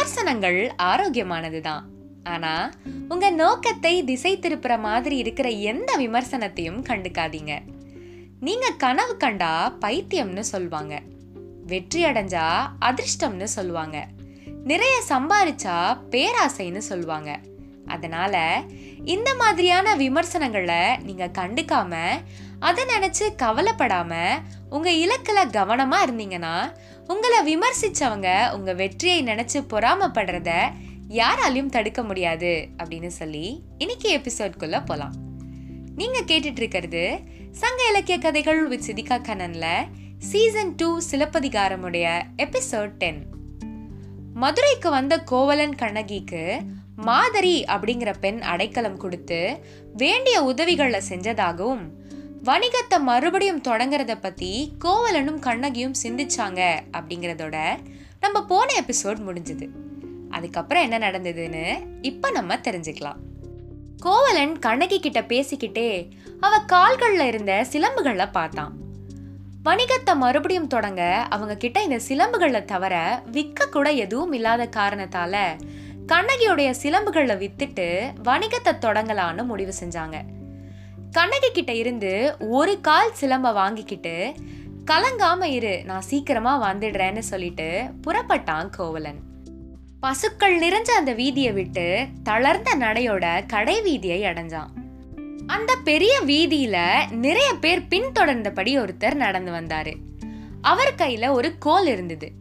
விமர்சனங்கள் ஆரோக்கியமானது தான் ஆனா உங்க நோக்கத்தை திசை திருப்புற மாதிரி இருக்கிற எந்த விமர்சனத்தையும் கண்டுக்காதீங்க. நீங்க கனவு கண்டா பைத்தியம்னு சொல்லுவாங்க வெற்றி அடைஞ்சா அதிர்ஷ்டம்னு சொல்லுவாங்க நிறைய சம்பாரிச்சா பேராசைன்னு சொல்லுவாங்க அதனால் இந்த மாதிரியான விமர்சனங்களை நீங்கள் கண்டுக்காம அதை நினச்சி கவலைப்படாமல் உங்கள் இலக்கில் கவனமாக இருந்தீங்கன்னா உங்களை விமர்சித்தவங்க உங்கள் வெற்றியை நினச்சி பொறாமப்படுறத யாராலையும் தடுக்க முடியாது அப்படின்னு சொல்லி இன்னைக்கு எபிசோட்குள்ளே போகலாம் நீங்கள் கேட்டுட்டு இருக்கிறது சங்க இலக்கிய கதைகள் வித் சிதிகா கண்ணனில் சீசன் டூ சிலப்பதிகாரமுடைய எபிசோட் டென். மதுரைக்கு வந்த கோவலன் கண்ணகிக்கு மாதரி அப்படிங்கிற பெண் அடைக்கலம் கொடுத்து வேண்டிய உதவிகளை செஞ்சதாகவும் வணிகத்தை மறுபடியும் தொடங்குறத பத்தி கோவலனும் கண்ணகியும் சிந்திச்சாங்க அப்படிங்கிறதோட நம்ம போன எபிசோட் முடிஞ்சது. அதுக்கப்புறம் என்ன நடந்ததுன்னு இப்ப நம்ம தெரிஞ்சுக்கலாம். கோவலன் கண்ணகி கிட்ட பேசிக்கிட்டே அவ கால்கள்ல இருந்த சிலம்புகளை பார்த்தான். வணிகத்தை மறுபடியும் தொடங்க அவங்க கிட்ட இந்த சிலம்புகளை தவிர விற்க கூட எதுவும் இல்லாத காரணத்தால கண்ணகியுடைய சிலம்புகளை வித்துட்டு வணிகத்தை தொடங்கலான்னு முடிவு செஞ்சாங்க. கண்ணகி கிட்ட இருந்து ஒரு கால் சிலம்ப வாங்கிக்கிட்டு கலங்காம இரு நான் சீக்கிரமா வந்துடுறேன்னு சொல்லிட்டு புறப்பட்டான் கோவலன். பசுக்கள் நிறைஞ்ச அந்த வீதியை விட்டு தளர்ந்த நடையோட கடை வீதியை அடைஞ்சான். அந்த பெரிய வீதியில நிறைய பேர் பின்தொடர்ந்தபடி ஒருத்தர் நடந்து வந்தாரு. அவர் கையில ஒரு கோல் இருந்தது.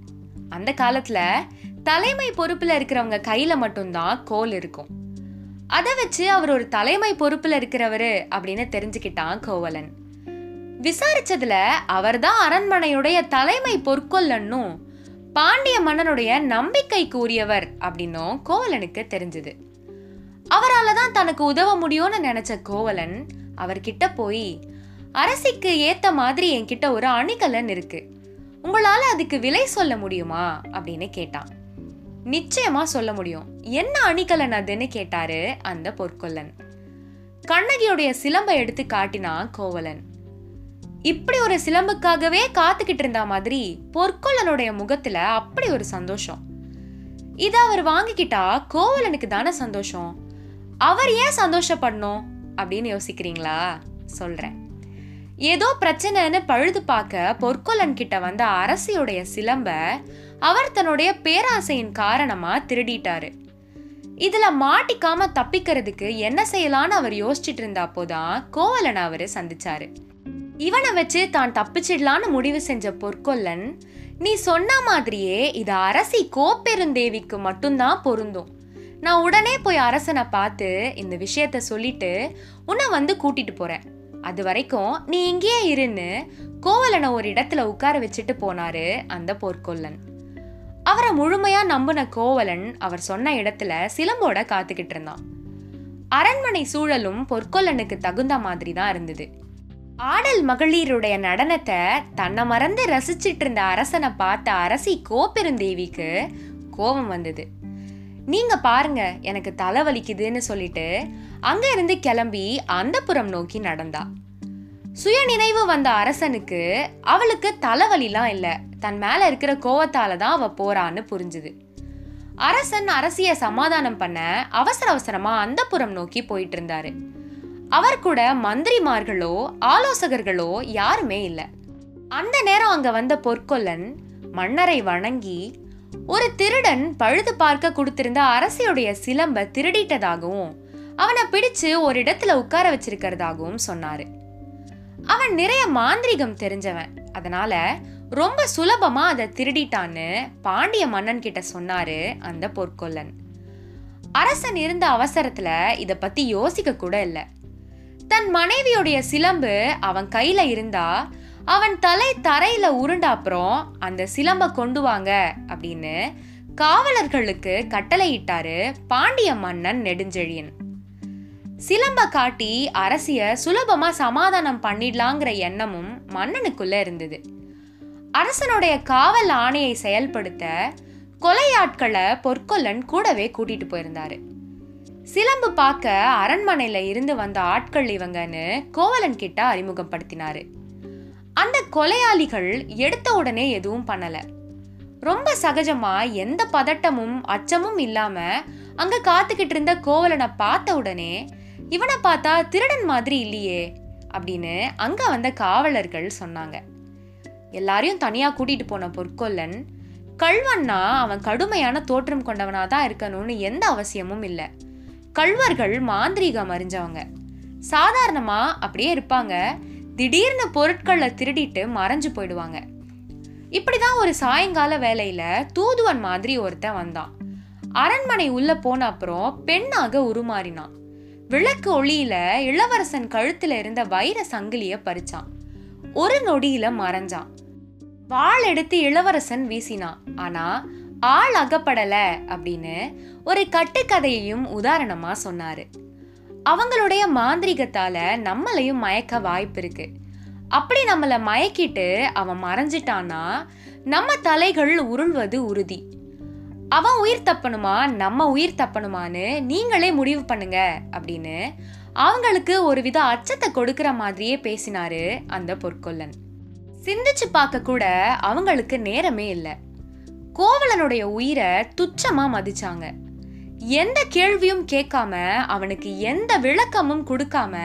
அந்த காலத்துல தலைமை பொறுப்பில் இருக்கிறவங்க கையில் மட்டும்தான் கோல் இருக்கும். அதை வச்சு அவர் ஒரு தலைமை பொறுப்பில் இருக்கிறவர் அப்படின்னு தெரிஞ்சுக்கிட்டான் கோவலன். விசாரிச்சதுல அவர்தான் அரண்மனையுடைய தலைமை பொற்கொல்லன்னும் பாண்டிய மன்னனுடைய நம்பிக்கைக்கு உரியவர் அப்படின்னும் கோவலனுக்கு தெரிஞ்சது. அவரால் தான் தனக்கு உதவ முடியும்னு நினைச்ச கோவலன் அவர்கிட்ட போய் அரசிக்கு ஏத்த மாதிரி என்கிட்ட ஒரு அணிகலன் இருக்கு. உங்களால அதுக்கு விலை சொல்ல முடியுமா? அப்படின்னு கேட்டான். நிச்சயமா சொல்ல முடியும். என்ன அணிகலன் அதுன்னு கேட்டாரு அந்த பொற்கொல்லன். கண்ணகியுடைய சிலம்பை எடுத்து காட்டினான் கோவலன். இப்படி ஒரு சிலம்புக்காகவே காத்துக்கிட்டு இருந்த மாதிரி பொற்கொல்லனுடைய முகத்துல அப்படி ஒரு சந்தோஷம். இத அவர் வாங்கிக்கிட்டா கோவலனுக்கு தானே சந்தோஷம். அவர் ஏன் சந்தோஷப்படணும் அப்படின்னு யோசிக்கிறீங்களா? சொல்றேன். ஏதோ பிரச்சனைன்னு பழுது பார்க்க பொற்கொலன் கிட்ட வந்த அரசியுடைய சிலம்ப அவர் தன்னுடைய பேராசையின் காரணமா திருடிட்டாரு. இதுல மாட்டிக்காம தப்பிக்கிறதுக்கு என்ன செய்யலான்னு அவர் யோசிச்சுட்டு இருந்தப்போதான் கோவலன் அவரு சந்திச்சாரு. இவனை வச்சு தான் தப்பிச்சிடலான்னு முடிவு செஞ்ச பொற்கொல்லன் நீ சொன்ன மாதிரியே இது அரசி கோப்பெருந்தேவிக்கு மட்டும்தான் பொருந்தும். நான் உடனே போய் அரசனை பார்த்து இந்த விஷயத்த சொல்லிட்டு உன்னை வந்து கூட்டிட்டு போறேன். அது வரைக்கும் நீ இங்கேயே இருன்னு கோவலனை ஒரு இடத்துல உட்கார வச்சுட்டு போனாரு அந்த பொற்கொல்லன் அவரை முழுமையா நம்பின கோவலன் அவர் சொன்ன இடத்துல சிலம்போட காத்துக்கிட்டு இருந்தான். அரண்மனை சூழலும் பொற்கொல்லனுக்கு தகுந்த மாதிரி தான் இருந்தது. ஆடல் மகளிருடைய நடனத்தை தன்னை மறந்து ரசிச்சிட்டு இருந்த அரசனை பார்த்த அரசி கோப்பெருந்தேவிக்கு கோபம் வந்தது. நீங்க பாருங்க எனக்கு தலை வலிக்குதுன்னு சொல்லிட்டு அங்க இருந்து கிளம்பி அந்த புறம் நோக்கி நடந்தா. சுய நினைவு வந்த அரசனுக்கு அவளுக்கு தலைவலிலாம் இல்ல. தன் மேல இருக்கிற கோவத்தால தான் அவ போறான்னு புரிஞ்சுது. அரசன் அரசிய சமாதானம் பண்ண அவசர அவசரமா அந்த புறம் நோக்கி போயிட்டு இருந்தாரு அவர் கூட மந்திரிமார்களோ ஆலோசகர்களோ யாருமே இல்ல. அந்த நேரம் அங்க வந்த பொற்கொல்லன் மன்னரை வணங்கி ஒரு திருடன் பழுது பார்க்க கொடுத்திருந்த அரசியுடைய சிலம்ப திருடிட்டதாகவும் அவனை பிடிச்சு ஒரு இடத்துல உட்கார வச்சிருக்கிறதாகவும் சொன்னாரு. அவன் நிறைய மாந்திரிகம் தெரிஞ்சவன். அதனால ரொம்ப சுலபமா அதை திருடிட்டான்னு பாண்டிய மன்னன் கிட்ட சொன்னாரு அந்த பொற்கொல்லன். அரசன் இருந்த அவசரத்துல இத பத்தி யோசிக்க கூட இல்லை. தன் மனைவியுடைய சிலம்பு அவன் கையில இருந்தா அவன் தலை தரையில உருண்ட அப்புறம் அந்த சிலம்ப கொண்டு வாங்க அப்படின்னு காவலர்களுக்கு கட்டளையிட்டாரு பாண்டிய மன்னன் நெடுஞ்செழியன். சிலம்ப காட்டி அரசிய சுலபமா சமாதானம் பண்ணிடலாங்கிற எண்ணமும் மன்னனுக்குள்ள இருந்தது. அரசனுடைய காவல் ஆணையை செயல்படுத்த கொலையாட்களை பொற்கொல்லன் கூடவே கூட்டிட்டு போயிருந்தாரு. சிலம்பு பார்க்க அரண்மனையில இருந்து வந்த ஆட்கள் இவங்கன்னு கோவலன் கிட்ட அறிமுகப்படுத்தினாரு. அந்த கொலையாளிகள் எடுத்த உடனே எதுவும் பண்ணல. ரொம்ப சகஜமா எந்த பதட்டமும் அச்சமும் இல்லாம அங்க காத்துக்கிட்டு இருந்த கோவலனை பார்த்த உடனே இவனை பார்த்தா திருடன் மாதிரி இல்லையே அப்படின்னு அங்க வந்த காவலர்கள் சொன்னாங்க. எல்லாரையும் தனியா கூட்டிட்டு போன பொற்கொல்லன் கள்வன்னா அவன் கடுமையான தோற்றம் கொண்டவனா தான் இருக்கணும்னு எந்த அவசியமும் இல்லை. கள்வர்கள் மாந்திரீகம் அறிஞ்சவங்க. சாதாரணமா அப்படியே இருப்பாங்க. திடீர்னு பொருட்களை திருடிட்டு மறைஞ்சு போயிடுவாங்க. இப்படிதான் ஒரு சாயங்கால வேலையில தூதுவன் மாதிரி ஒருத்தன் வந்தான். அரண்மனை உள்ள போன அப்புறம் பெண்ணாக உருமாறினான். விளக்கு ஒளியில இளவரசன் கழுத்துல இருந்த வைர சங்கிலிய பறிச்சான். ஒரு நொடியில மறைஞ்சான். வாள் எடுத்து இளவரசன் வீசினான். ஆனா ஆள் அகப்படல அப்படின்னு ஒரு கட்டுக்கதையையும் உதாரணமா சொன்னாரு. அவங்களுடைய மாந்திரிகத்தால நம்மளையும் மயக்க வாய்ப்பு இருக்கு அப்படி நம்மளை மயக்கிட்டு அவன் மறைஞ்சிட்டான்னா நம்ம தலைகள் உருள்வது உறுதி. அவன் உயிர் தப்பணுமா நம்ம உயிர் தப்பணுமான்னு நீங்களே முடிவு பண்ணுங்க அப்படின்னு அவங்களுக்கு ஒரு வித அச்சத்தை கொடுக்கிற மாதிரியே பேசினாரு அந்த பொற்கொல்லன். சிந்திச்சு பார்க்க கூட அவங்களுக்கு நேரமே இல்லை. கோவலனுடைய உயிரை துச்சமா மதிச்சாங்க. எந்த கேள்வியும் கேட்காம அவனுக்கு எந்த விளக்கமும் கொடுக்காம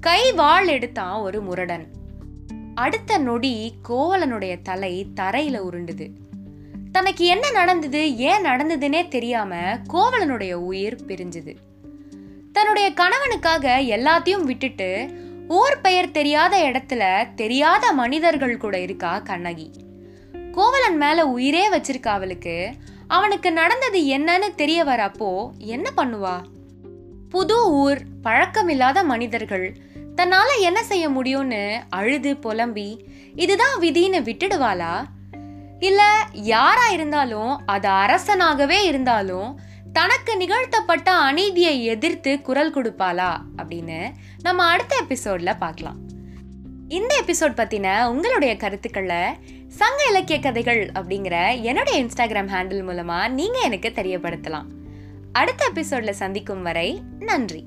கை வாள் எடுத்தான் ஒரு முரடன். அடுத்த நொடி கோவலனுடைய தலை தரையில உருண்டுது. தனக்கு என்ன நடந்தது ஏன் நடந்ததுன்னே தெரியாம கோவலனுடைய உயிர் பிரிஞ்சுது. தன்னுடைய கணவனுக்காக எல்லாத்தையும் விட்டுட்டு ஊர் பெயர் தெரியாத இடத்துல தெரியாத மனிதர்கள் கூட இருக்கா கண்ணகி. கோவலன் மேல உயிரே வச்சிருக்கா அவளுக்கு அவனுக்கு நடந்தது என்னன்னு தெரிய வரப்போ என்ன பண்ணுவா? புது ஊர் பழக்கமில்லாத மனிதர்கள். தன்னால என்ன செய்ய முடியும்னு அழுது புலம்பி இதுதான் விதின்னு விட்டுடுவாளா? இல்ல யாரா இருந்தாலும் அது அரசனாகவே இருந்தாலும் தனக்கு நிகழ்த்தப்பட்ட அநீதியை எதிர்த்து குரல் கொடுப்பாளா? அப்படின்னு நம்ம அடுத்த எபிசோட்ல பார்க்கலாம். இந்த எபிசோட் பற்றின உங்களுடைய கருத்துக்களை சங்க இலக்கிய கதைகள் அப்படிங்கிற என்னுடைய இன்ஸ்டாகிராம் ஹேண்டில் மூலமாக நீங்கள் எனக்கு தெரியப்படுத்தலாம். அடுத்த எபிசோடில் சந்திக்கும் வரை நன்றி.